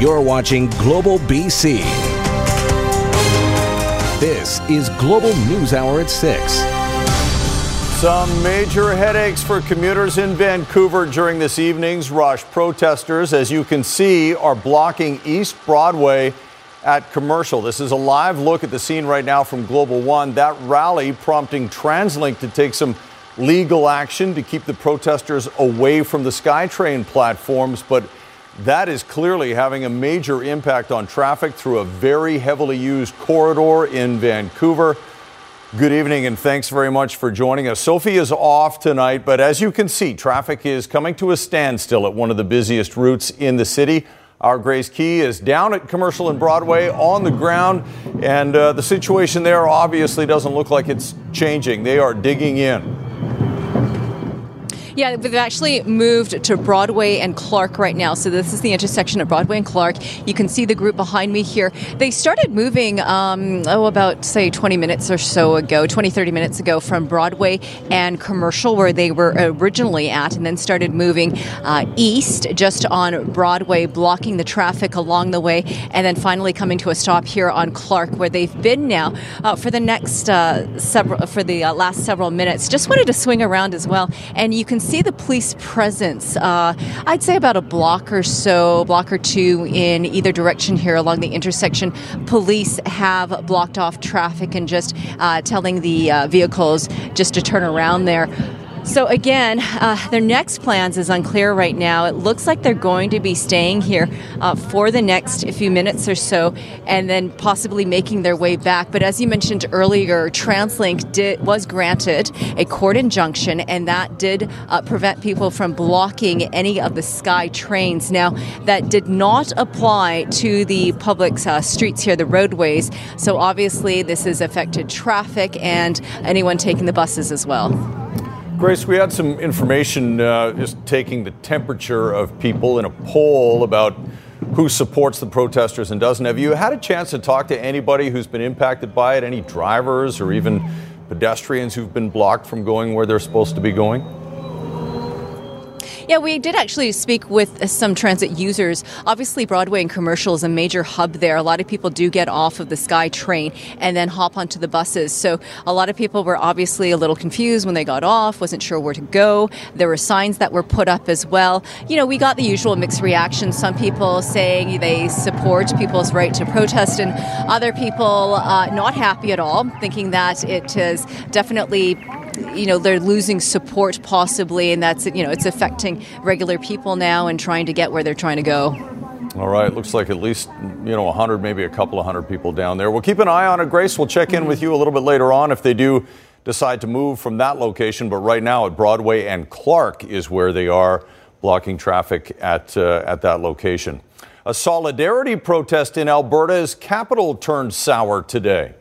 You're watching Global BC. This is Global News Hour at 6. Some major headaches for commuters in Vancouver during this evening's rush. Protesters, as you can see, are blocking East Broadway at Commercial. This is a live look at the scene right now from Global One. That rally prompting TransLink to take some legal action to keep the protesters away from the SkyTrain platforms, but that is clearly having a major impact on traffic through a very heavily used corridor in Vancouver. Good evening and thanks very much for joining us. Sophie is off tonight, but as you can see, traffic is coming to a standstill at one of the busiest routes in the city. Our Grace Ke is down at Commercial and Broadway on the ground, and uh, the situation there obviously doesn't look like it's changing. They are digging in. Yeah, they've actually moved to Broadway and Clark right now. So this is the intersection of Broadway and Clark. You can see the group behind me here. They started moving, um, oh, about, say, 20 minutes or so ago, 20, 30 minutes ago from Broadway and Commercial, where they were originally at, and then started moving uh, east just on Broadway, blocking the traffic along the way, and then finally coming to a stop here on Clark, where they've been now uh, for the next uh, several, for the uh, last several minutes. Just wanted to swing around as well, and you can the police presence. Uh, I'd say about a block or so, block or two in either direction here along the intersection. Police have blocked off traffic and just uh, telling the uh, vehicles just to turn around there. So again, uh, their next plans is unclear right now. It looks like they're going to be staying here uh, for the next few minutes or so, and then possibly making their way back. But as you mentioned earlier, TransLink did, was granted a court injunction, and that did uh, prevent people from blocking any of the SkyTrains. Now, that did not apply to the public uh, streets here, the roadways. So obviously, this has affected traffic and anyone taking the buses as well. Grace, we had some information uh, just taking the temperature of people in a poll about who supports the protesters and doesn't. Have you had a chance to talk to anybody who's been impacted by it? Any drivers or even pedestrians who've been blocked from going where they're supposed to be going? Yeah, we did actually speak with some transit users. Obviously, Broadway and Commercial is a major hub there. A lot of people do get off of the SkyTrain and then hop onto the buses. So a lot of people were obviously a little confused when they got off, wasn't sure where to go. There were signs that were put up as well. You know, we got the usual mixed reactions. Some people saying they support people's right to protest, and other people uh, not happy at all, thinking that it is definitely you know they're losing support possibly and that's you know it's affecting regular people now and trying to get where they're trying to go. All right looks like at least you know 100 maybe a couple of hundred people down there. We'll keep an eye on it grace. We'll check in with you a little bit later on if they do decide to move from that location but right now at broadway and clark is where they are blocking traffic at uh, at that location. A solidarity protest in alberta's capital turned sour today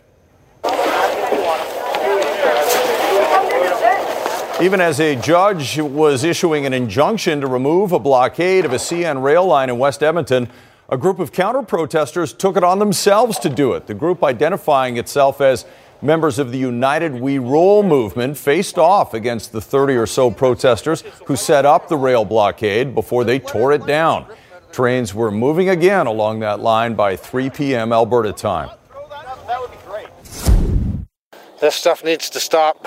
Even as a judge was issuing an injunction to remove a blockade of a CN rail line in West Edmonton, a group of counter protesters took it on themselves to do it. The group, identifying itself as members of the United We Roll movement, faced off against the 30 or so protesters who set up the rail blockade before they tore it down. Trains were moving again along that line by 3 p.m. Alberta time. This stuff needs to stop.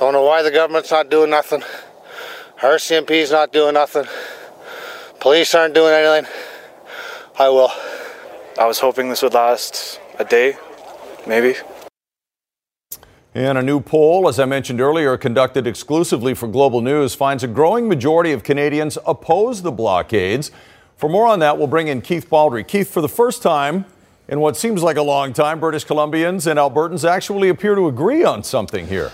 Don't know why the government's not doing nothing. RCMP's not doing nothing. Police aren't doing anything. I will. I was hoping this would last a day, maybe. And a new poll, as I mentioned earlier, conducted exclusively for Global News, finds a growing majority of Canadians oppose the blockades. For more on that, we'll bring in Keith Baldrey. Keith, for the first time in what seems like a long time, British Columbians and Albertans actually appear to agree on something here.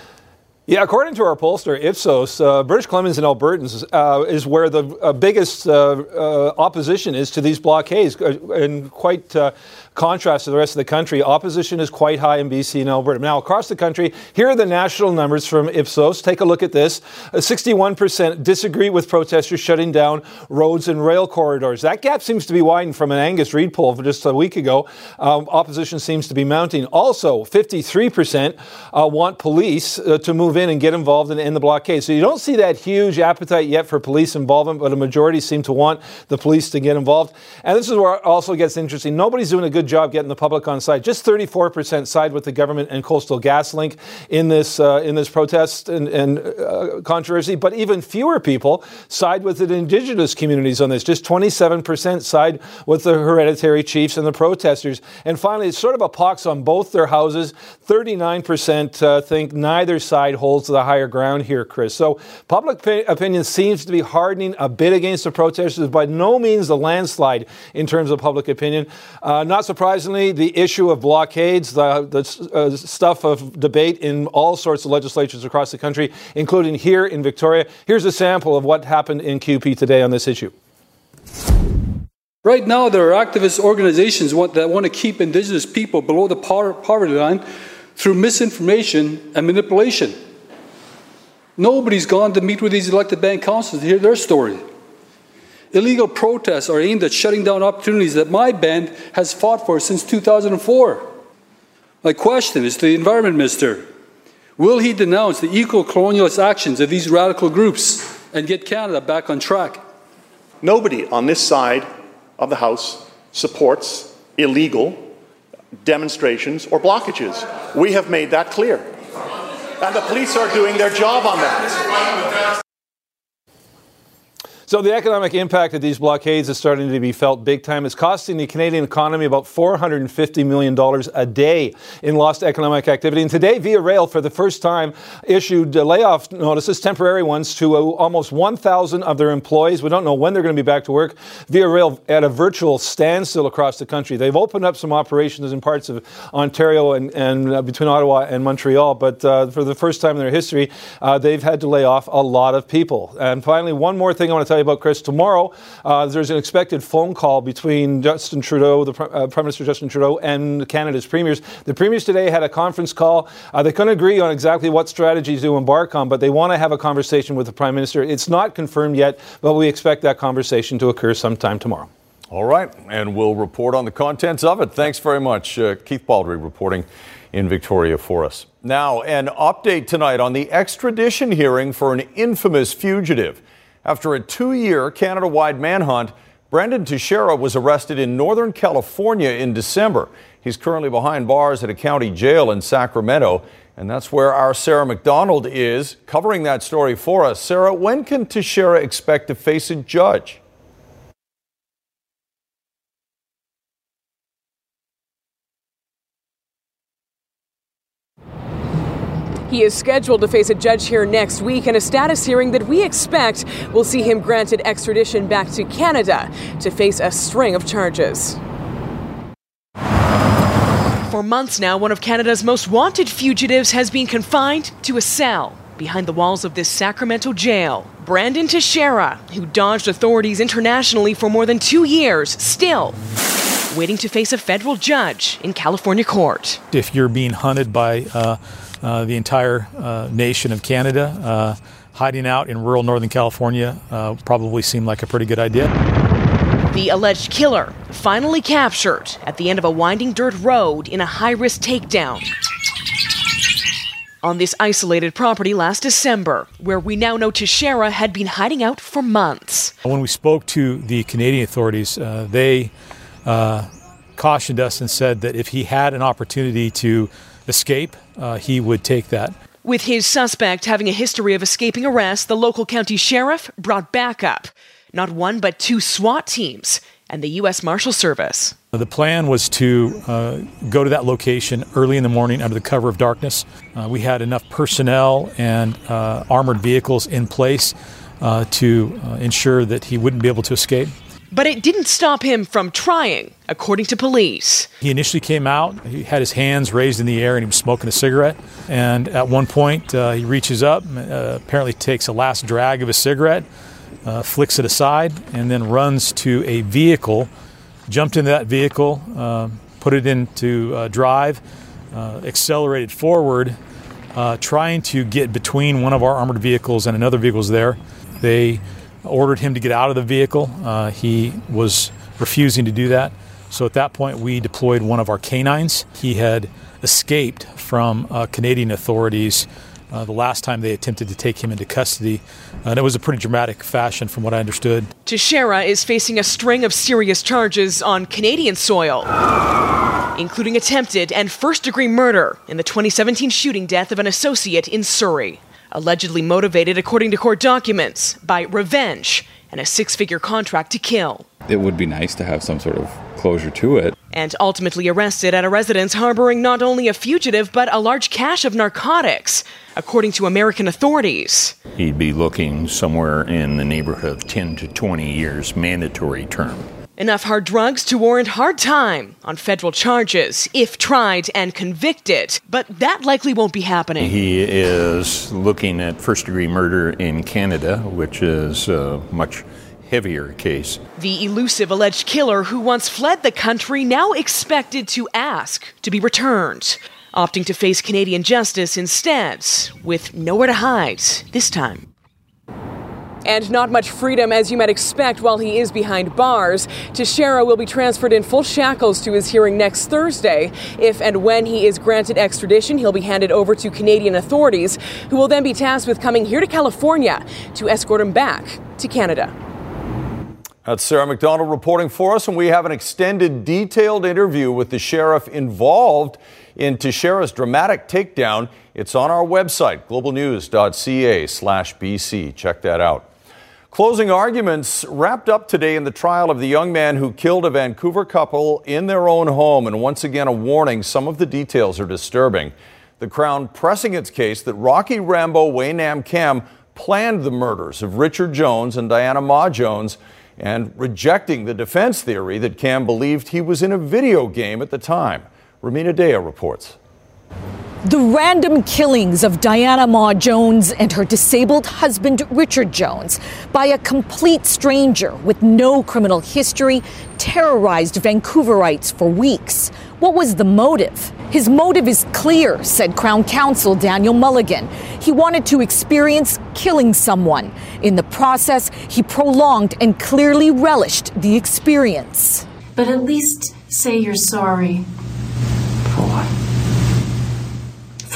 Yeah, according to our pollster Ipsos, uh, British Columbians and Albertans uh, is where the uh, biggest uh, uh, opposition is to these blockades, and uh, quite contrast to the rest of the country, opposition is quite high in BC and Alberta. Now, across the country, here are the national numbers from Ipsos. Take a look at this. 61% disagree with protesters shutting down roads and rail corridors. That gap seems to be widened from an Angus Reid poll just a week ago. Um, opposition seems to be mounting. Also, 53% uh, want police uh, to move in and get involved in, in the blockade. So you don't see that huge appetite yet for police involvement, but a majority seem to want the police to get involved. And this is where it also gets interesting. Nobody's doing a good job getting the public on side. Just 34% side with the government and Coastal GasLink in this uh, in this protest and, and uh, controversy, but even fewer people side with the indigenous communities on this. Just 27% side with the hereditary chiefs and the protesters. And finally, it's sort of a pox on both their houses. 39% uh, think neither side holds the higher ground here, Chris. So public opinion seems to be hardening a bit against the protesters, by no means a landslide in terms of public opinion. Uh, not surprisingly, the issue of blockades, the, the uh, stuff of debate in all sorts of legislatures across the country, including here in Victoria. Here's a sample of what happened in QP today on this issue. Right now, there are activist organizations that want to keep Indigenous people below the poverty line through misinformation and manipulation. Nobody's gone to meet with these elected band councils to hear their story. Illegal protests are aimed at shutting down opportunities that my band has fought for since 2004. My question is to the Environment Minister Will he denounce the eco colonialist actions of these radical groups and get Canada back on track? Nobody on this side of the House supports illegal demonstrations or blockages. We have made that clear. And the police are doing their job on that. So the economic impact of these blockades is starting to be felt big time. It's costing the Canadian economy about $450 million a day in lost economic activity. And today, Via Rail, for the first time, issued layoff notices, temporary ones, to uh, almost 1,000 of their employees. We don't know when they're going to be back to work. Via Rail at a virtual standstill across the country. They've opened up some operations in parts of Ontario and, and uh, between Ottawa and Montreal, but uh, for the first time in their history, uh, they've had to lay off a lot of people. And finally, one more thing I want to tell tell you about, Chris. Tomorrow, uh, there's an expected phone call between Justin Trudeau, the uh, Prime Minister Justin Trudeau, and Canada's premiers. The premiers today had a conference call. Uh, they couldn't agree on exactly what strategies to embark on, but they want to have a conversation with the Prime Minister. It's not confirmed yet, but we expect that conversation to occur sometime tomorrow. All right, and we'll report on the contents of it. Thanks very much, uh, Keith Baldrey, reporting in Victoria for us. Now, an update tonight on the extradition hearing for an infamous fugitive. After a two year Canada wide manhunt, Brandon Teixeira was arrested in Northern California in December. He's currently behind bars at a county jail in Sacramento. And that's where our Sarah McDonald is covering that story for us. Sarah, when can Teixeira expect to face a judge? He is scheduled to face a judge here next week in a status hearing that we expect will see him granted extradition back to Canada to face a string of charges. For months now, one of Canada's most wanted fugitives has been confined to a cell behind the walls of this Sacramento jail. Brandon Teixeira, who dodged authorities internationally for more than two years, still waiting to face a federal judge in California court. If you're being hunted by uh, the entire uh, nation of Canada. Uh, hiding out in rural Northern California probably seemed like a pretty good idea. The alleged killer finally captured at the end of a winding dirt road in a high risk takedown. On this isolated property last December, where we now know Teixeira had been hiding out for months. When we spoke to the Canadian authorities, uh, they uh, cautioned us and said that if he had an opportunity to escape, uh, he would take that. With his suspect having a history of escaping arrest, the local county sheriff brought backup. Not one, but two SWAT teams and the U.S. Marshal Service. The plan was to uh, go to that location early in the morning under the cover of darkness. Uh, we had enough personnel and uh, armored vehicles in place uh, to uh, ensure that he wouldn't be able to escape. But it didn't stop him from trying, according to police. He initially came out, he had his hands raised in the air, and he was smoking a cigarette. And at one point, uh, he reaches up, uh, apparently takes a last drag of a cigarette, uh, flicks it aside, and then runs to a vehicle, jumped into that vehicle, uh, put it into uh, drive, uh, accelerated forward, trying to get between one of our armored vehicles and another vehicle there. They ordered him to get out of the vehicle. Uh, he was refusing to do that. So at that point, we deployed one of our canines. He had escaped from uh, Canadian authorities uh, the last time they attempted to take him into custody. Uh, and it was a pretty dramatic fashion, from what I understood. Teixeira is facing a string of serious charges on Canadian soil, including attempted and first degree murder in the 2017 shooting death of an associate in Surrey. Allegedly motivated, according to court documents, by revenge and a six figure contract to kill. It would be nice to have some sort of closure to it. And ultimately arrested at a residence harboring not only a fugitive, but a large cache of narcotics, according to American authorities. He'd be looking somewhere in the neighborhood of 10 to 20 years mandatory term. Enough hard drugs to warrant hard time on federal charges if tried and convicted, but that likely won't be happening. He is looking at first degree murder in Canada, which is a much heavier case. The elusive alleged killer who once fled the country now expected to ask to be returned, opting to face Canadian justice instead, with nowhere to hide this time and not much freedom as you might expect while he is behind bars. Teixeira will be transferred in full shackles to his hearing next Thursday. If and when he is granted extradition, he'll be handed over to Canadian authorities, who will then be tasked with coming here to California to escort him back to Canada. That's Sarah McDonald reporting for us, and we have an extended, detailed interview with the sheriff involved in Teixeira's dramatic takedown. It's on our website, globalnews.ca slash BC. Check that out. Closing arguments wrapped up today in the trial of the young man who killed a Vancouver couple in their own home. And once again, a warning some of the details are disturbing. The Crown pressing its case that Rocky Rambo Wei Nam Kam planned the murders of Richard Jones and Diana Ma Jones and rejecting the defense theory that Kam believed he was in a video game at the time. Rumina Daya reports. The random killings of Diana Ma Jones and her disabled husband Richard Jones by a complete stranger with no criminal history terrorized Vancouverites for weeks. What was the motive? His motive is clear, said Crown Counsel Daniel Mulligan. He wanted to experience killing someone. In the process, he prolonged and clearly relished the experience. But at least say you're sorry.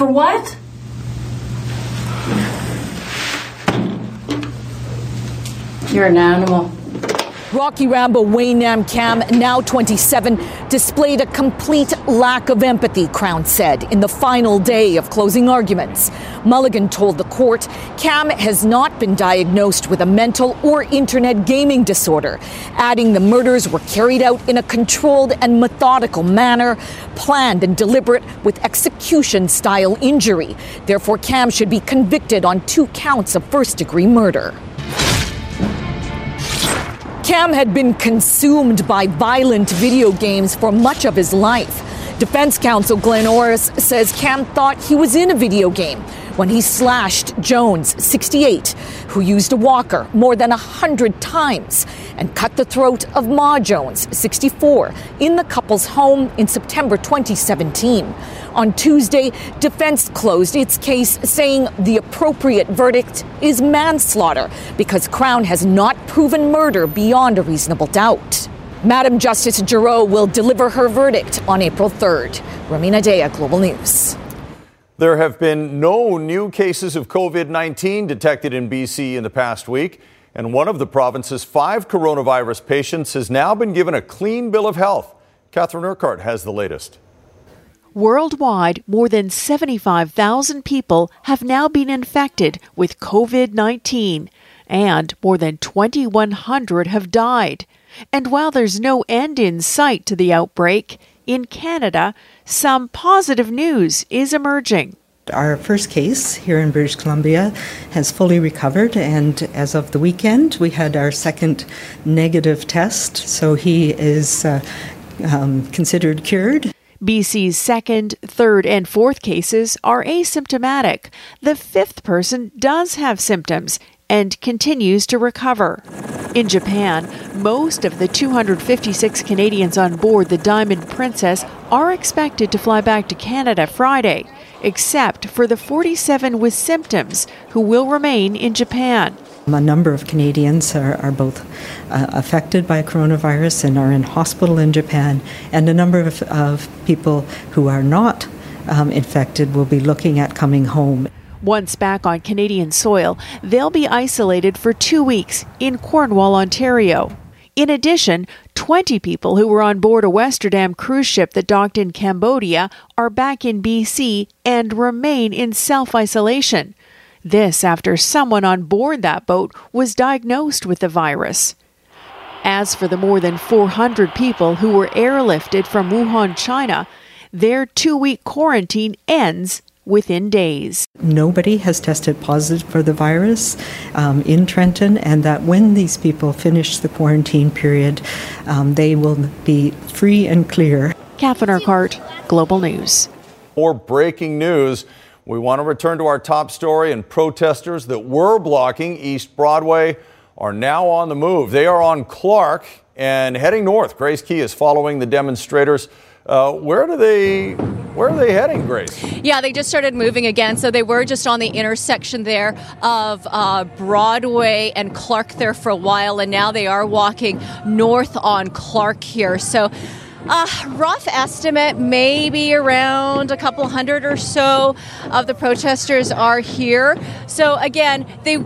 For what? You're an animal. Rocky Rambo Wei Nam Kam, now 27, displayed a complete lack of empathy, Crown said, in the final day of closing arguments. Mulligan told the court Kam has not been diagnosed with a mental or internet gaming disorder, adding the murders were carried out in a controlled and methodical manner, planned and deliberate with execution style injury. Therefore, Kam should be convicted on two counts of first degree murder. Kam had been consumed by violent video games for much of his life. Defense counsel Glenn Orris says Kam thought he was in a video game when he slashed Jones, 68, who used a walker more than 100 times, and cut the throat of Ma Jones, 64, in the couple's home in September 2017. On Tuesday, defense closed its case saying the appropriate verdict is manslaughter because Crown has not proven murder beyond a reasonable doubt. Madam Justice Giroux will deliver her verdict on April 3rd. Rumina Daya, Global News. There have been no new cases of COVID 19 detected in BC in the past week, and one of the province's five coronavirus patients has now been given a clean bill of health. Catherine Urquhart has the latest. Worldwide, more than 75,000 people have now been infected with COVID 19, and more than 2,100 have died. And while there's no end in sight to the outbreak, in Canada, some positive news is emerging. Our first case here in British Columbia has fully recovered, and as of the weekend, we had our second negative test, so he is uh, um, considered cured. BC's second, third, and fourth cases are asymptomatic. The fifth person does have symptoms and continues to recover. In Japan, most of the 256 Canadians on board the Diamond Princess are expected to fly back to Canada Friday, except for the 47 with symptoms who will remain in Japan. A number of Canadians are, are both uh, affected by coronavirus and are in hospital in Japan, and a number of, of people who are not um, infected will be looking at coming home. Once back on Canadian soil, they'll be isolated for two weeks in Cornwall, Ontario. In addition, 20 people who were on board a Westerdam cruise ship that docked in Cambodia are back in BC and remain in self isolation. This after someone on board that boat was diagnosed with the virus. As for the more than 400 people who were airlifted from Wuhan, China, their two week quarantine ends within days. Nobody has tested positive for the virus um, in Trenton, and that when these people finish the quarantine period, um, they will be free and clear. Catherine Urquhart, Global News. More breaking news. We want to return to our top story, and protesters that were blocking East Broadway are now on the move. They are on Clark and heading north. Grace Ke is following the demonstrators. Uh, where do they where are they heading, Grace? Yeah, they just started moving again. So they were just on the intersection there of uh, Broadway and Clark there for a while, and now they are walking north on Clark here. So. Uh, rough estimate, maybe around a couple hundred or so of the protesters are here. So again, they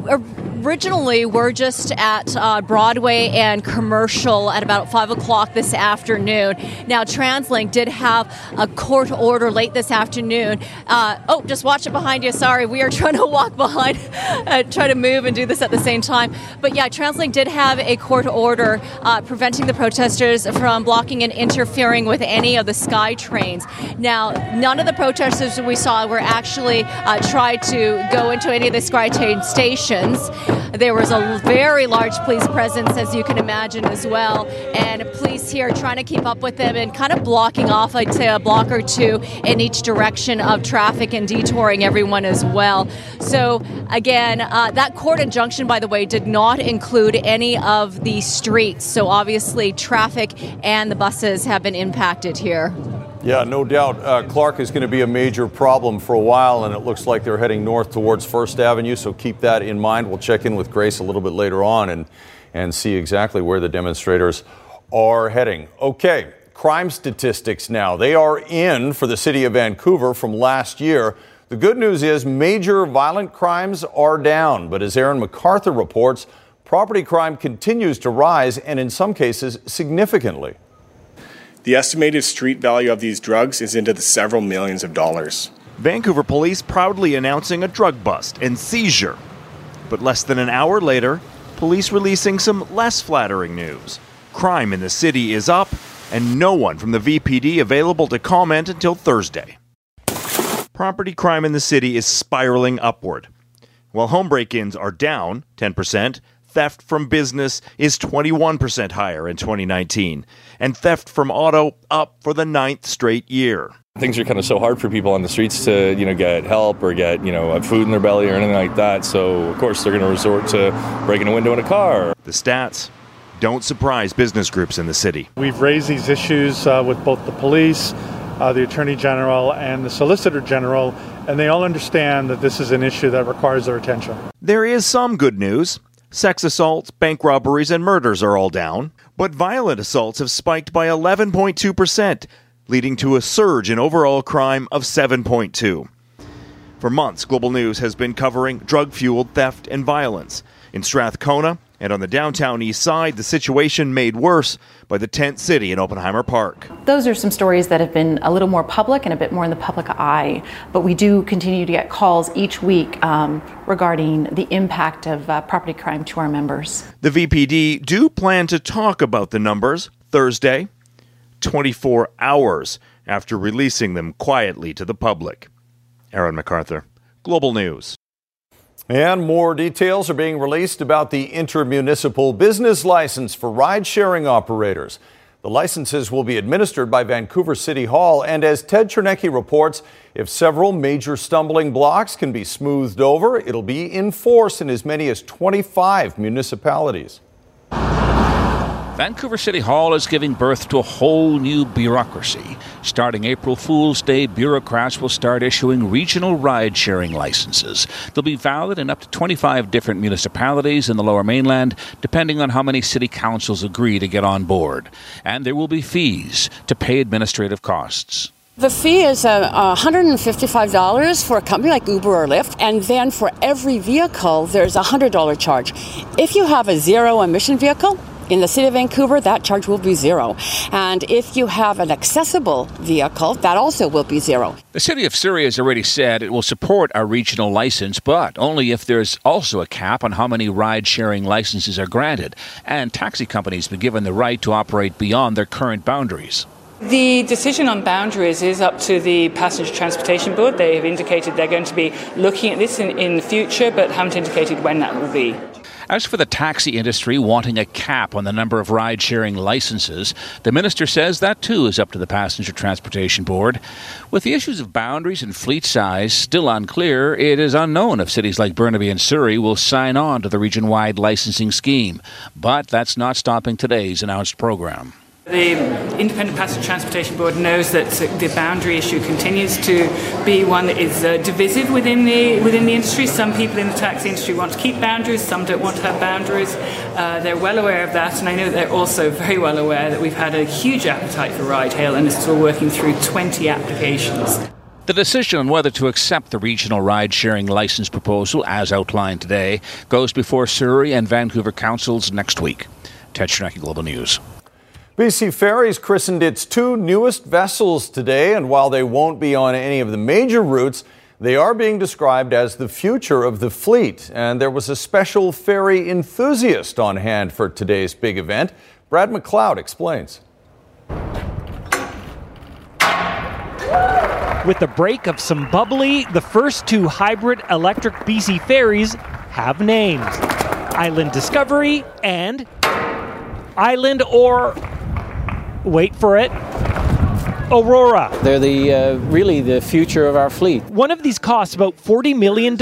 originally were just at uh, Broadway and Commercial at about 5 o'clock this afternoon. Now, TransLink did have a court order late this afternoon. Uh, oh, just watch it behind you. Sorry, we are trying to walk behind, uh, try to move and do this at the same time. But yeah, TransLink did have a court order uh, preventing the protesters from blocking and interfering with any of the SkyTrains. Now, none of the protesters we saw were actually uh, tried to go into any of the SkyTrain stations. There was a very large police presence, as you can imagine, as well, and police here trying to keep up with them and kind of blocking off, I'd say, a block or two in each direction of traffic and detouring everyone as well. So, again, uh, that court injunction, by the way, did not include any of the streets. So, obviously, traffic and the buses have been impacted here. Yeah, no doubt. Uh, Clark is going to be a major problem for a while, and it looks like they're heading north towards First Avenue, so keep that in mind. We'll check in with Grace a little bit later on and, and see exactly where the demonstrators are heading. Okay, crime statistics now. They are in for the city of Vancouver from last year. The good news is major violent crimes are down, but as Aaron McArthur reports, property crime continues to rise and in some cases significantly. The estimated street value of these drugs is into the several millions of dollars. Vancouver police proudly announcing a drug bust and seizure. But less than an hour later, police releasing some less flattering news. Crime in the city is up, and no one from the VPD available to comment until Thursday. Property crime in the city is spiraling upward. While home break ins are down 10%, theft from business is 21% higher in 2019, and theft from auto up for the ninth straight year. Things are kind of so hard for people on the streets to, you know, get help or get, you know, food in their belly or anything like that. So, of course, they're going to resort to breaking a window in a car. The stats don't surprise business groups in the city. We've raised these issues uh, with both the police, uh, the Attorney General, and the Solicitor General, and they all understand that this is an issue that requires their attention. There is some good news. Sex assaults, bank robberies, and murders are all down, but violent assaults have spiked by 11.2%, leading to a surge in overall crime of 7.2. For months, Global News has been covering drug-fueled theft and violence. In Strathcona and on the downtown east side, the situation made worse by the tent city in Oppenheimer Park. Those are some stories that have been a little more public and a bit more in the public eye, but we do continue to get calls each week um, regarding the impact of uh, property crime to our members. The VPD do plan to talk about the numbers Thursday, 24 hours after releasing them quietly to the public. Aaron McArthur, Global News. And more details are being released about the intermunicipal business license for ride sharing operators. The licenses will be administered by Vancouver City Hall, and as Ted Chernecki reports, if several major stumbling blocks can be smoothed over, it'll be in force in as many as 25 municipalities. Vancouver City Hall is giving birth to a whole new bureaucracy. Starting April Fool's Day, bureaucrats will start issuing regional ride sharing licenses. They'll be valid in up to 25 different municipalities in the lower mainland, depending on how many city councils agree to get on board. And there will be fees to pay administrative costs. The fee is uh, $155 for a company like Uber or Lyft, and then for every vehicle, there's a $100 charge. If you have a zero emission vehicle, in the city of Vancouver, that charge will be zero. And if you have an accessible vehicle, that also will be zero. The city of Surrey has already said it will support a regional license, but only if there's also a cap on how many ride sharing licenses are granted. And taxi companies be given the right to operate beyond their current boundaries. The decision on boundaries is up to the Passenger Transportation Board. They have indicated they're going to be looking at this in, in the future, but haven't indicated when that will be. As for the taxi industry wanting a cap on the number of ride sharing licenses, the minister says that too is up to the Passenger Transportation Board. With the issues of boundaries and fleet size still unclear, it is unknown if cities like Burnaby and Surrey will sign on to the region wide licensing scheme. But that's not stopping today's announced program. The Independent Passenger Transportation Board knows that the boundary issue continues to be one that is uh, divisive within the within the industry. Some people in the taxi industry want to keep boundaries, some don't want to have boundaries. Uh, they're well aware of that, and I know they're also very well aware that we've had a huge appetite for ride hail, and is still working through 20 applications. The decision on whether to accept the regional ride sharing license proposal, as outlined today, goes before Surrey and Vancouver councils next week. Ted Chernecki, Global News. BC Ferries christened its two newest vessels today, and while they won't be on any of the major routes, they are being described as the future of the fleet. And there was a special ferry enthusiast on hand for today's big event. Brad McLeod explains. With the break of some bubbly, the first two hybrid electric BC ferries have names Island Discovery and Island or wait for it, Aurora. They're the uh, really the future of our fleet. One of these costs about $40 million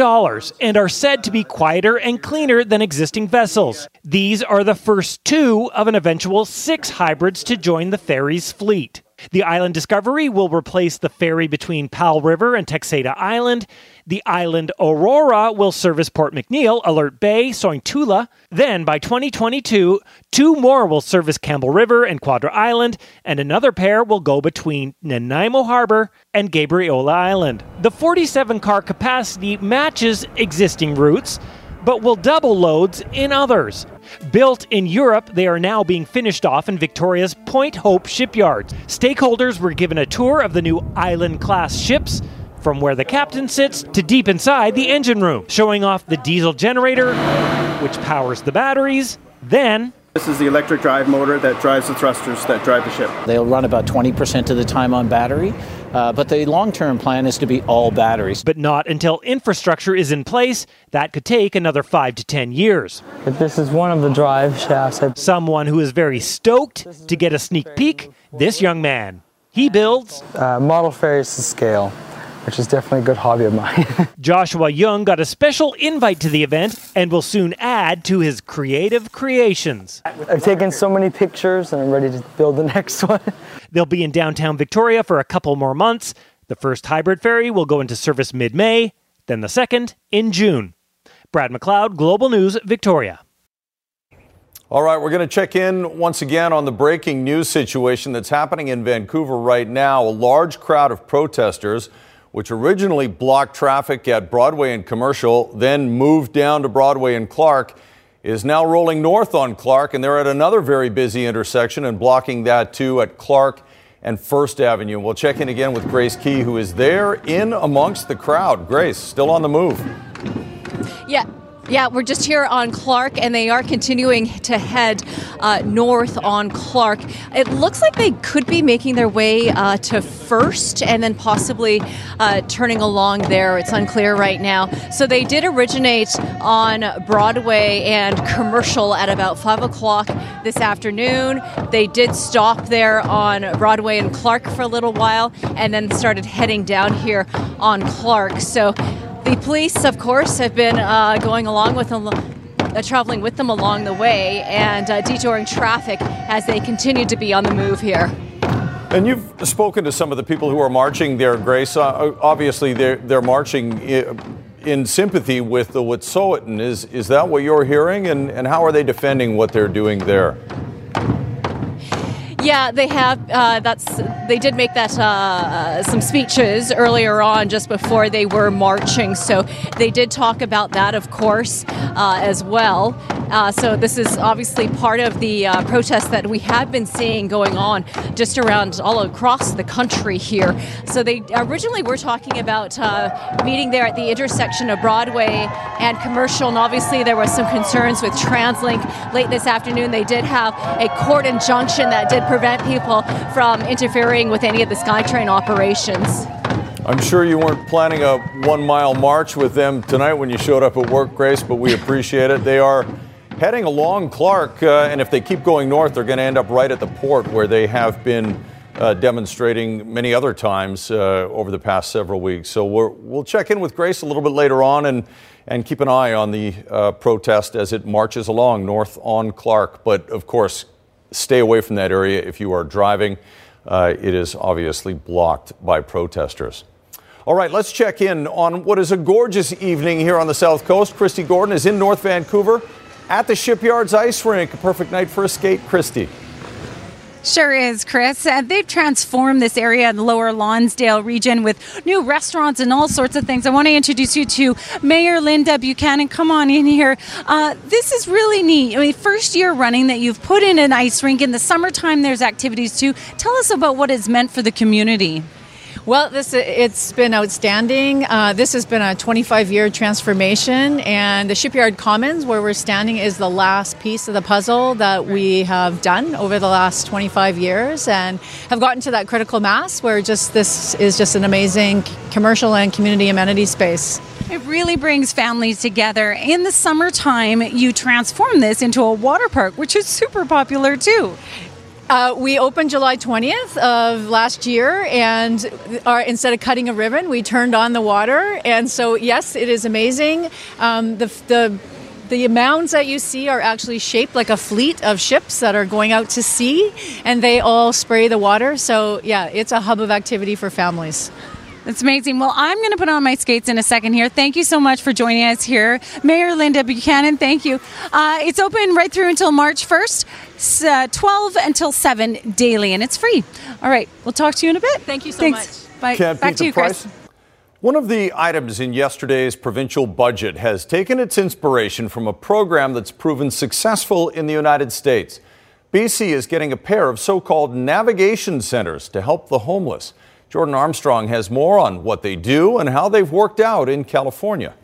and are said to be quieter and cleaner than existing vessels. These are the first two of an eventual six hybrids to join the ferry's fleet. The Island Discovery will replace the ferry between Powell River and Texada Island. The Island Aurora will service Port McNeill, Alert Bay, Sointula. Then, by 2022, two more will service Campbell River and Quadra Island, and another pair will go between Nanaimo Harbor and Gabriola Island. The 47 car capacity matches existing routes, but will double loads in others. Built in Europe, they are now being finished off in Victoria's Point Hope shipyards. Stakeholders were given a tour of the new Island class ships. From where the captain sits to deep inside the engine room, showing off the diesel generator, which powers the batteries. Then, this is the electric drive motor that drives the thrusters that drive the ship. They'll run about 20% of the time on battery, uh, but the long term plan is to be all batteries. But not until infrastructure is in place. That could take another five to 10 years. If this is one of the drive shafts. Someone who is very stoked to get a sneak peek this young man. He builds uh, model ferries to scale which is definitely a good hobby of mine. Joshua Young got a special invite to the event and will soon add to his creative creations. I've taken so many pictures and I'm ready to build the next one. They'll be in downtown Victoria for a couple more months. The first hybrid ferry will go into service mid May, then the second in June. Brad McLeod, Global News, Victoria. All right, we're going to check in once again on the breaking news situation that's happening in Vancouver right now. A large crowd of protesters which originally blocked traffic at Broadway and Commercial, then moved down to Broadway and Clark, is now rolling north on Clark, and they're at another very busy intersection and blocking that too at Clark and First Avenue. We'll check in again with Grace Ke, who is there in amongst the crowd. Grace, still on the move. Yeah, yeah, we're just here on Clark, and they are continuing to head uh, north on Clark. It looks like they could be making their way uh, to First and then possibly uh, turning along there. It's unclear right now. So they did originate on Broadway and Commercial at about 5 o'clock this afternoon. They did stop there on Broadway and Clark for a little while and then started heading down here on Clark. So the police, of course, have been uh, going along with them. Uh, traveling with them along the way and uh, detouring traffic as they continue to be on the move here. And you've spoken to some of the people who are marching there, Grace. Uh, obviously, they're, they're marching in sympathy with the Wet'suwet'en. Is, is that what you're hearing? And, and how are they defending what they're doing there? Yeah, they have. Uh, that's they did make that uh, some speeches earlier on, just before they were marching. So they did talk about that, of course, uh, as well. Uh, so this is obviously part of the uh, protest that we have been seeing going on just around all across the country here. So they originally were talking about uh, meeting there at the intersection of Broadway and Commercial, and obviously there was some concerns with TransLink. Late this afternoon, they did have a court injunction that did prevent people from interfering with any of the SkyTrain operations. I'm sure you weren't planning a one mile march with them tonight when you showed up at work, Grace, but we appreciate it. They are heading along Clark, uh, and if they keep going north, they're going to end up right at the port where they have been uh, demonstrating many other times uh, over the past several weeks. So we will check in with Grace a little bit later on and, and keep an eye on the uh, protest as it marches along north on Clark. But of course, stay away from that area if you are driving. Uh, it is obviously blocked by protesters. All right, let's check in on what is a gorgeous evening here on the South Coast. Kristi Gordon is in North Vancouver at the Shipyards Ice Rink. A perfect night for a skate, Kristi. Sure is, Chris. Uh, they've transformed this area in the lower Lonsdale region with new restaurants and all sorts of things. I want to introduce you to Mayor Linda Buchanan. Come on in here. Uh, this is really neat. I mean, first year running that you've put in an ice rink. In the summertime, there's activities too. Tell us about what it's meant for the community. Well, this it's been outstanding. Uh, this has been a 25-year transformation, and the Shipyard Commons, where we're standing, is the last piece of the puzzle that we have done over the last 25 years, and have gotten to that critical mass where just this is just an amazing commercial and community amenity space. It really brings families together. In the summertime, you transform this into a water park, which is super popular too. Uh, we opened July 20th of last year, and our, instead of cutting a ribbon, we turned on the water. And so, yes, it is amazing. Um, the, the the mounds that you see are actually shaped like a fleet of ships that are going out to sea, and they all spray the water. So, yeah, it's a hub of activity for families. That's amazing. Well, I'm going to put on my skates in a second here. Thank you so much for joining us here. Mayor Linda Buchanan, thank you. Uh, it's open right through until March 1st, uh, 12 until 7 daily, and it's free. All right, we'll talk to you in a bit. Thank you so Thanks. much. Bye. Can't Back to you, price. Chris. One of the items in yesterday's provincial budget has taken its inspiration from a program that's proven successful in the United States. BC is getting a pair of so called navigation centers to help the homeless. Jordan Armstrong has more on what they do and how they've worked out in California.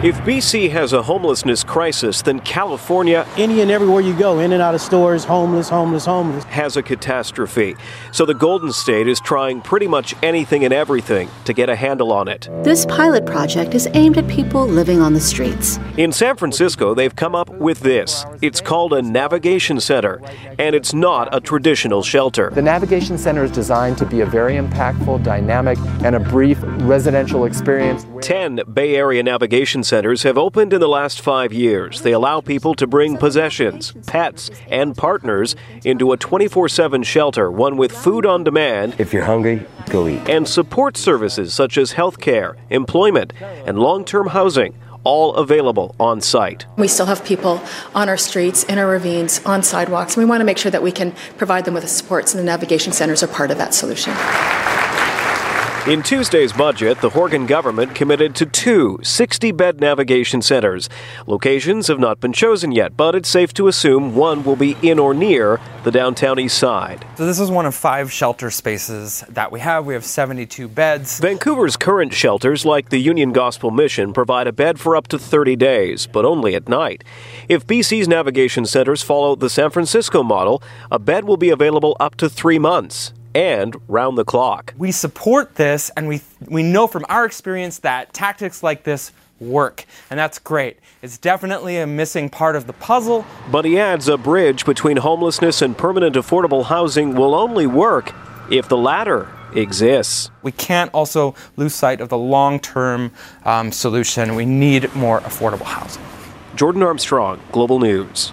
If BC has a homelessness crisis, then California, any and everywhere you go, in and out of stores, homeless, homeless, homeless, has a catastrophe. So the Golden State is trying pretty much anything and everything to get a handle on it. This pilot project is aimed at people living on the streets. In San Francisco, they've come up with this. It's called a navigation center, and it's not a traditional shelter. The navigation center is designed to be a very impactful, dynamic, and a brief residential experience. 10 Bay Area navigation centers have opened in the last five years. They allow people to bring possessions, pets, and partners into a 24 7 shelter, one with food on demand. If you're hungry, go eat. And support services such as healthcare, employment, and long term housing. All available on site. We still have people on our streets, in our ravines, on sidewalks, and we want to make sure that we can provide them with the supports, and the navigation centers are part of that solution. In Tuesday's budget, the Horgan government committed to two 60 bed navigation centers. Locations have not been chosen yet, but it's safe to assume one will be in or near the downtown east side. So, this is one of five shelter spaces that we have. We have 72 beds. Vancouver's current shelters, like the Union Gospel Mission, provide a bed for up to 30 days, but only at night. If BC's navigation centers follow the San Francisco model, a bed will be available up to three months and round the clock. We support this, and we, we know from our experience that tactics like this work, and that's great. It's definitely a missing part of the puzzle. But he adds a bridge between homelessness and permanent affordable housing will only work if the latter exists. We can't also lose sight of the long term um, solution. We need more affordable housing. Jordan Armstrong, Global News.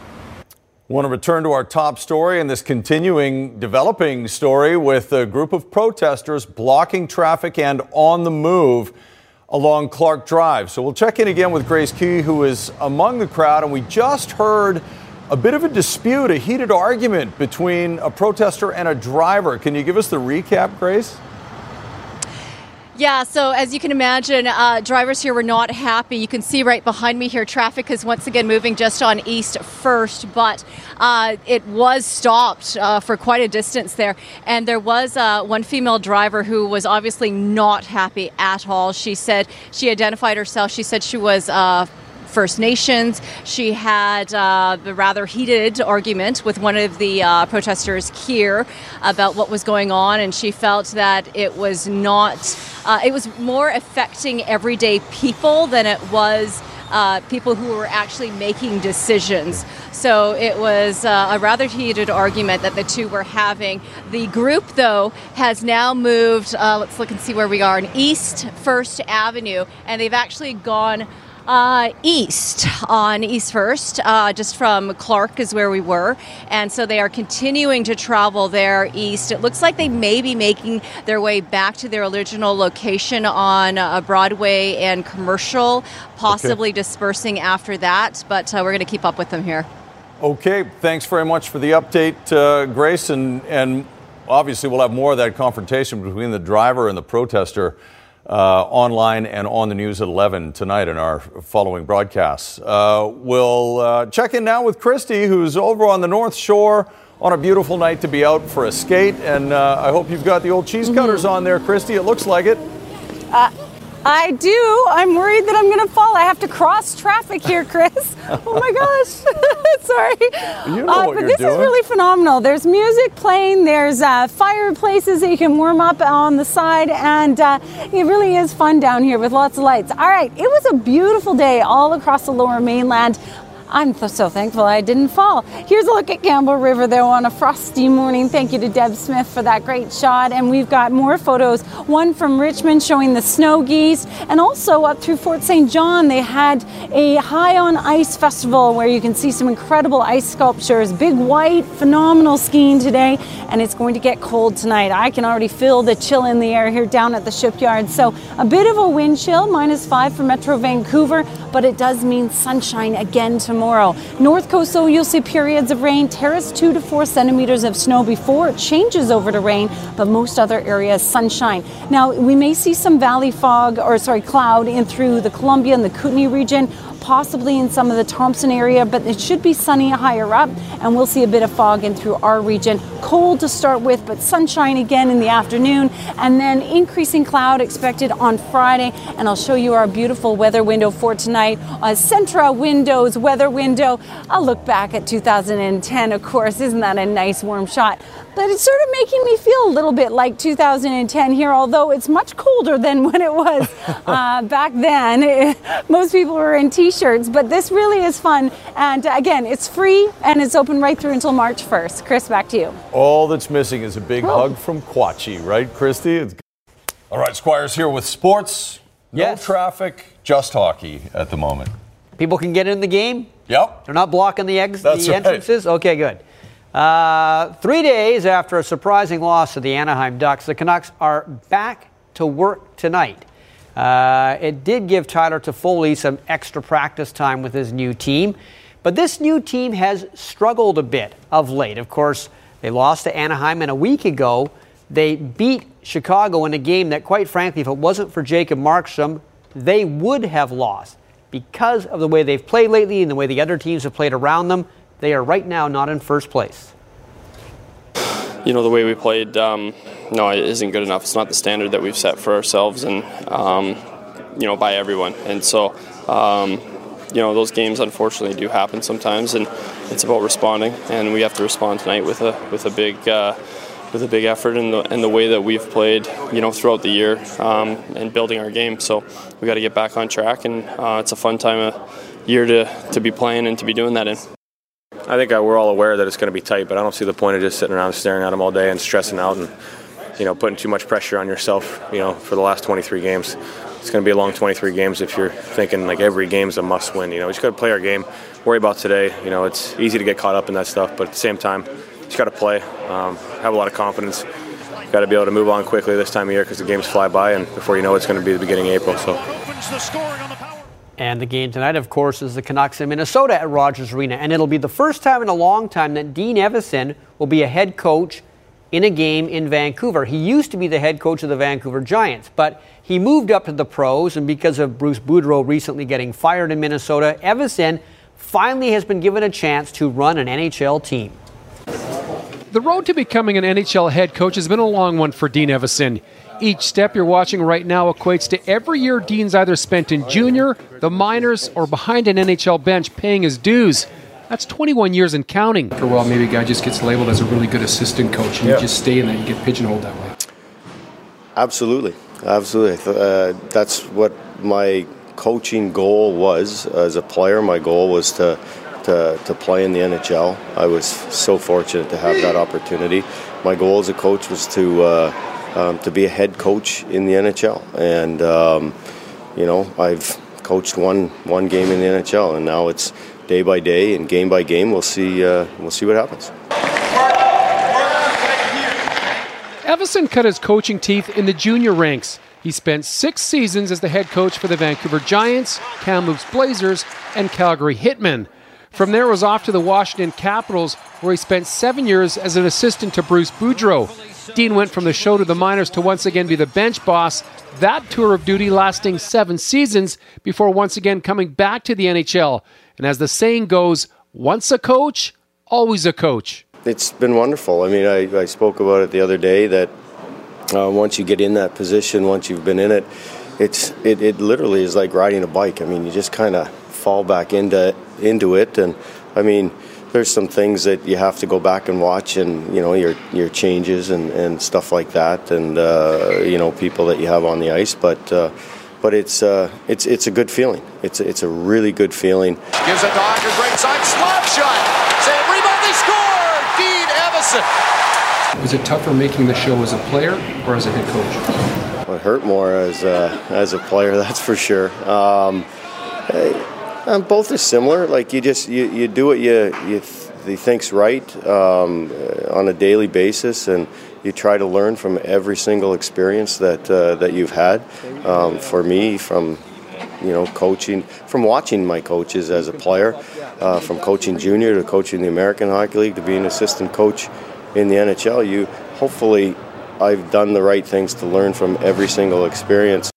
Want to return to our top story and this continuing developing story with a group of protesters blocking traffic and on the move along Clark Drive. So we'll check in again with Grace Ke, who is among the crowd, and we just heard a bit of a dispute, a heated argument between a protester and a driver. Can you give us the recap, Grace? Yeah, so as you can imagine, uh, drivers here were not happy. You can see right behind me here, traffic is once again moving just on East First, but uh, it was stopped uh, for quite a distance there. And there was uh, one female driver who was obviously not happy at all. She said she identified herself. She said she was uh, First Nations. She had uh, a rather heated argument with one of the uh, protesters here about what was going on, and she felt that it was not, uh, it was more affecting everyday people than it was. Uh, people who were actually making decisions. So it was uh, a rather heated argument that the two were having. The group, though, has now moved. Uh, let's look and see where we are in East First Avenue, and they've actually gone uh, east on East First, uh, just from Clark is where we were. And so they are continuing to travel there east. It looks like they may be making their way back to their original location on uh, Broadway and Commercial, possibly okay. dispersing after that. But uh, we're going to keep up with them here. Okay, thanks very much for the update, uh, Grace. And, and obviously, we'll have more of that confrontation between the driver and the protester uh, online and on the news at 11 tonight in our following broadcasts. Uh, we'll uh, check in now with Kristi, who's over on the North Shore on a beautiful night to be out for a skate. And uh, I hope you've got the old cheese cutters mm-hmm. on there, Kristi. It looks like it. I do. I'm worried that I'm going to fall. I have to cross traffic here, Chris. oh my gosh. Sorry. You know uh, but this doing. is really phenomenal. There's music playing, there's uh, fireplaces that you can warm up on the side, and uh, it really is fun down here with lots of lights. All right, it was a beautiful day all across the lower mainland. I'm so thankful I didn't fall. Here's a look at Campbell River, though, on a frosty morning. Thank you to Deb Smith for that great shot. And we've got more photos. One from Richmond showing the snow geese, and also up through Fort St. John, they had a high on ice festival where you can see some incredible ice sculptures. Big white, phenomenal skiing today, and it's going to get cold tonight. I can already feel the chill in the air here down at the shipyard. So a bit of a wind chill, minus five for Metro Vancouver, but it does mean sunshine again tomorrow tomorrow. North coast, though, you'll see periods of rain. Terrace, two to four centimeters of snow before it changes over to rain, but most other areas, sunshine. Now, we may see some valley fog, or sorry, cloud in through the Columbia and the Kootenay region possibly in some of the Thompson area, but it should be sunny higher up, and we'll see a bit of fog in through our region. Cold to start with, but sunshine again in the afternoon, and then increasing cloud expected on Friday. And I'll show you our beautiful weather window for tonight. A Centra Windows weather window. I'll look back at 2010, of course. Isn't that a nice warm shot? but it's sort of making me feel a little bit like 2010 here, although it's much colder than when it was uh, back then. Most people were in t shirts, but this really is fun. And again, it's free and it's open right through until March 1st. Chris, back to you. All that's missing is a big oh. hug from Quatchi, right, Kristi? It's... All right, Squire's here with sports. No yes. traffic, just hockey at the moment. People can get in the game? Yep. They're not blocking the, ex- That's the right. entrances? Okay, good. Uh, three days after a surprising loss to the Anaheim Ducks, the Canucks are back to work tonight. Uh, it did give Tyler Toffoli some extra practice time with his new team, but this new team has struggled a bit of late. Of course, they lost to Anaheim, and a week ago, they beat Chicago in a game that, quite frankly, if it wasn't for Jacob Markstrom, they would have lost because of the way they've played lately and the way the other teams have played around them. They are right now not in first place. You know, the way we played, um, no, it isn't good enough. It's not the standard that we've set for ourselves and, um, you know, by everyone. And so, um, you know, those games unfortunately do happen sometimes, and it's about responding. And we have to respond tonight with a with a big. Uh, with a big effort in the, in the way that we've played, you know, throughout the year um, and building our game. So we got to get back on track, and uh, it's a fun time of year to, to be playing and to be doing that in. I think uh, we're all aware that it's going to be tight, but I don't see the point of just sitting around staring at them all day and stressing out and you know putting too much pressure on yourself. You know, for the last 23 games, it's going to be a long 23 games if you're thinking like every game's a must-win. You know, we just got to play our game, worry about today. You know, it's easy to get caught up in that stuff, but at the same time, you just got to play, um, have a lot of confidence. Got to be able to move on quickly this time of year because the games fly by, and before you know, it, it's going to be the beginning of April. So. And the game tonight, of course, is the Canucks in Minnesota at Rogers Arena. And it'll be the first time in a long time that Dean Evason will be a head coach in a game in Vancouver. He used to be the head coach of the Vancouver Giants, but he moved up to the pros. And because of Bruce Boudreau recently getting fired in Minnesota, Evason finally has been given a chance to run an NHL team. The road to becoming an NHL head coach has been a long one for Dean Evason. Each step you're watching right now equates to every year Dean's either spent in junior, the minors, or behind an NHL bench paying his dues. That's 21 years and counting. After a while, maybe a guy just gets labeled as a really good assistant coach, and Yeah. you just stay in that. You get pigeonholed that way. Absolutely, absolutely. Uh, that's what my coaching goal was as a player. My goal was to, to to play in the NHL. I was so fortunate to have that opportunity. My goal as a coach was to uh, um, to be a head coach in the NHL, and um, you know I've coached one one game in the NHL, and now it's day by day and game by game. We'll see uh, we'll see what happens. Evason cut his coaching teeth in the junior ranks. He spent six seasons as the head coach for the Vancouver Giants, Kamloops Blazers, and Calgary Hitmen. From there was off to the Washington Capitals, where he spent seven years as an assistant to Bruce Boudreau. Dean went from the show to the minors to once again be the bench boss, that tour of duty lasting seven seasons before once again coming back to the NHL. And as the saying goes, once a coach, always a coach. It's been wonderful. I mean, I, I spoke about it the other day that uh, once you get in that position, once you've been in it, it's it, it literally is like riding a bike. I mean, you just kind of fall back into into it, and I mean, there's some things that you have to go back and watch, and you know your your changes and, and stuff like that, and uh, you know people that you have on the ice, but. Uh, but it's uh, it's it's a good feeling. It's it's a really good feeling. Gives it to Oscar, great side, slap shot. Save, rebound, they score! Dean Evason. Was it tougher making the show as a player or as a head coach? Well, it hurt more as a, as a player, that's for sure. Um, eh, um, both are similar. Like you just you, you do what you you, th- you think's right um, uh, on a daily basis, and you try to learn from every single experience that uh, that you've had. Um, for me, from you know coaching, from watching my coaches as a player, uh, from coaching junior to coaching the American Hockey League to being an assistant coach in the NHL, you hopefully I've done the right things to learn from every single experience.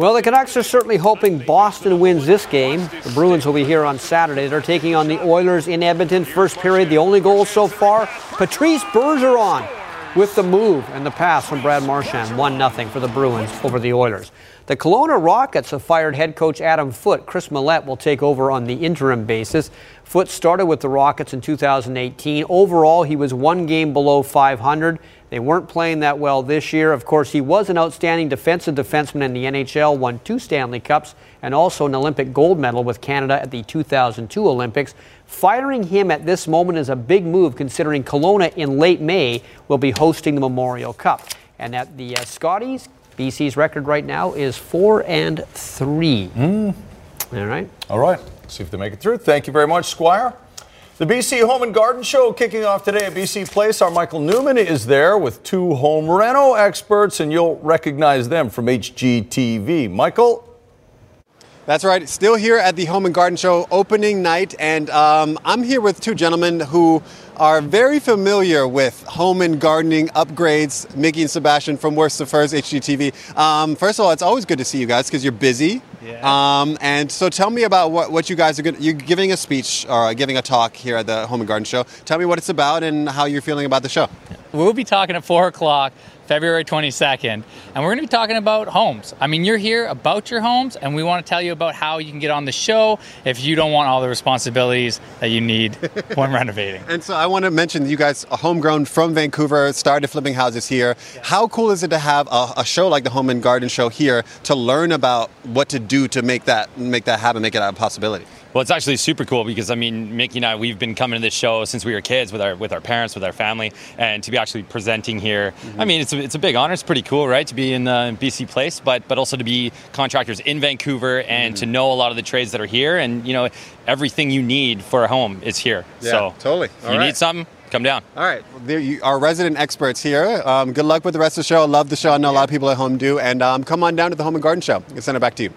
Well, the Canucks are certainly hoping Boston wins this game. The Bruins will be here on Saturday. They're taking on the Oilers in Edmonton. First period, the only goal so far, Patrice Bergeron with the move and the pass from Brad Marchand. 1 0 for the Bruins over the Oilers. The Kelowna Rockets have fired head coach Adam Foote. Kris Mallette will take over on the interim basis. Foote started with the Rockets in 2018. Overall, he was one game below 500. They weren't playing that well this year. Of course, he was an outstanding defensive defenseman in the NHL, won two Stanley Cups, and also an Olympic gold medal with Canada at the 2002 Olympics. Firing him at this moment is a big move considering Kelowna in late May will be hosting the Memorial Cup. And at the uh, Scotties, BC's record right now is 4 and 3. All right. All right. See if they make it through. Thank you very much, Squire. The BC Home and Garden Show kicking off today at BC Place. Our Michael Newman is there with two home reno experts, and you'll recognize them from HGTV. Michael? That's right. Still here at the Home and Garden Show opening night, and um, I'm here with two gentlemen who are very familiar with home and gardening upgrades. Mickey and Sebastian from Worst to First HGTV. Um, first of all, it's always good to see you guys because you're busy. Yeah. Um, and so, tell me about what, what you guys are good. You're giving a speech or giving a talk here at the Home and Garden Show. Tell me what it's about and how you're feeling about the show. We'll be talking at 4 o'clock, February 22nd, and we're going to be talking about homes. I mean, you're here about your homes, and we want to tell you about how you can get on the show if you don't want all the responsibilities that you need when renovating. And so I want to mention that you guys are homegrown from Vancouver, started flipping houses here. How cool is it to have a, a show like the Home and Garden Show here to learn about what to do to make that make that happen, make it a possibility? Well, it's actually super cool because I mean, Mickey and I, we've been coming to this show since we were kids with our with our parents, with our family, and to be actually presenting here, mm-hmm. I mean, it's a, it's a big honor. It's pretty cool, right, to be in the BC Place, but but also to be contractors in Vancouver and to know a lot of the trades that are here, and you know, everything you need for a home is here. Yeah, so totally. If you right. need something, come down. All right, you are resident experts here. Um, good luck with the rest of the show. I love the show. I know a lot of people at home do. And um, come on down to the Home and Garden Show. I'll send it back to you.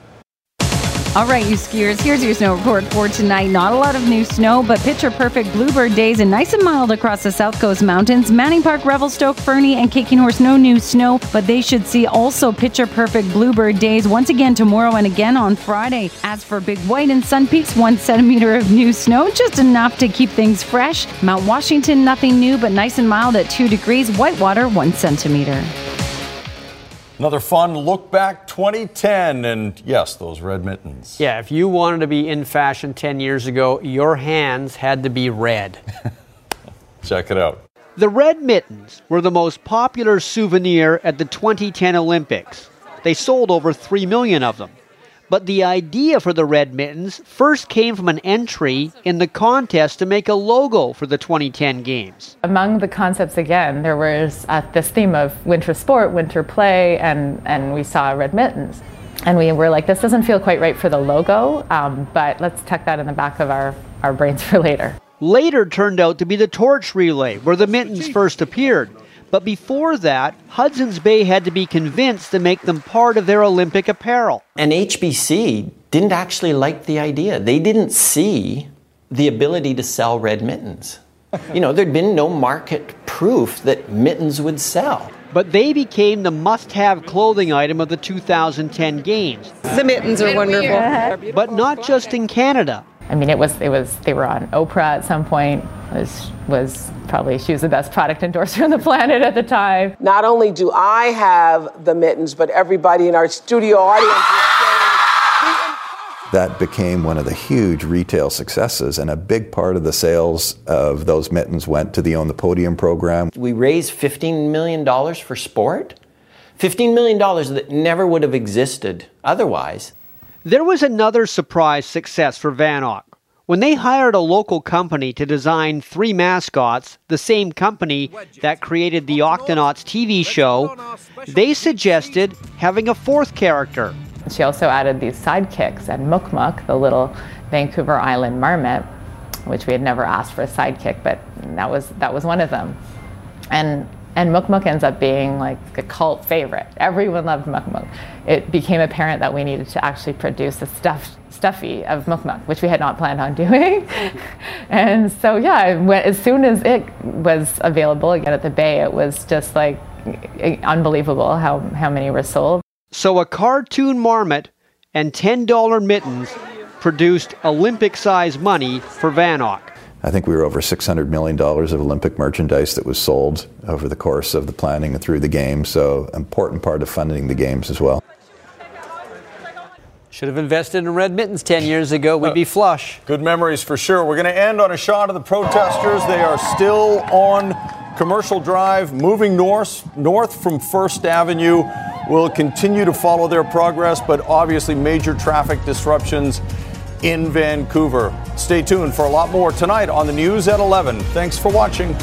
All right, you skiers, here's your snow report for tonight. Not a lot of new snow, but picture perfect bluebird days and nice and mild across the South Coast Mountains. Manning Park, Revelstoke, Fernie, and Kicking Horse, no new snow, but they should see also picture perfect bluebird days once again tomorrow and again on Friday. As for Big White and Sun Peaks, one centimeter of new snow, just enough to keep things fresh. Mount Washington, nothing new, but nice and mild at two degrees. Whitewater, one centimeter. Another fun look back 2010, and yes, those red mittens. Yeah, if you wanted to be in fashion 10 years ago, your hands had to be red. Check it out. The red mittens were the most popular souvenir at the 2010 Olympics. They sold over 3 million of them. But the idea for the red mittens first came from an entry in the contest to make a logo for the 2010 games. Among the concepts, again, there was uh, this theme of winter sport, winter play, and, and we saw red mittens. And we were like, this doesn't feel quite right for the logo, um, but let's tuck that in the back of our, our brains for later. Later turned out to be the torch relay, where the mittens first appeared. But before that, Hudson's Bay had to be convinced to make them part of their Olympic apparel. And HBC didn't actually like the idea. They didn't see the ability to sell red mittens. You know, there'd been no market proof that mittens would sell. But they became the must have clothing item of the 2010 Games. The mittens are wonderful. But not just in Canada. I mean, it was it was they were on Oprah at some point. Was was probably she was the best product endorser on the planet at the time. Not only do I have the mittens, but everybody in our studio audience that became one of the huge retail successes, and a big part of the sales of those mittens went to the Own the Podium program. We raised $15 million for sport. $15 million that never would have existed otherwise. There was another surprise success for Vanoc. When they hired a local company to design three mascots, the same company that created the Octonauts TV show, they suggested having a fourth character. She also added these sidekicks and Muk, the little Vancouver Island marmot, which we had never asked for a sidekick, but that was that was one of them. And and Muk ends up being like a cult favorite. Everyone loved Muk. It became apparent that we needed to actually produce a stuffed stuffy of Muk, which we had not planned on doing. and so yeah, went, as soon as it was available again at the Bay, it was just like unbelievable how how many were sold. So a cartoon marmot and $10 mittens produced Olympic size money for Vanoc. I think we were over $600 million of Olympic merchandise that was sold over the course of the planning and through the games. So, important part of funding the games as well. Should have invested in red mittens 10 years ago. We'd be flush. Good memories for sure. We're going to end on a shot of the protesters. They are still on Commercial Drive, moving north, north from First Avenue. We'll continue to follow their progress, but obviously major traffic disruptions in Vancouver. Stay tuned for a lot more tonight on the news at 11. Thanks for watching.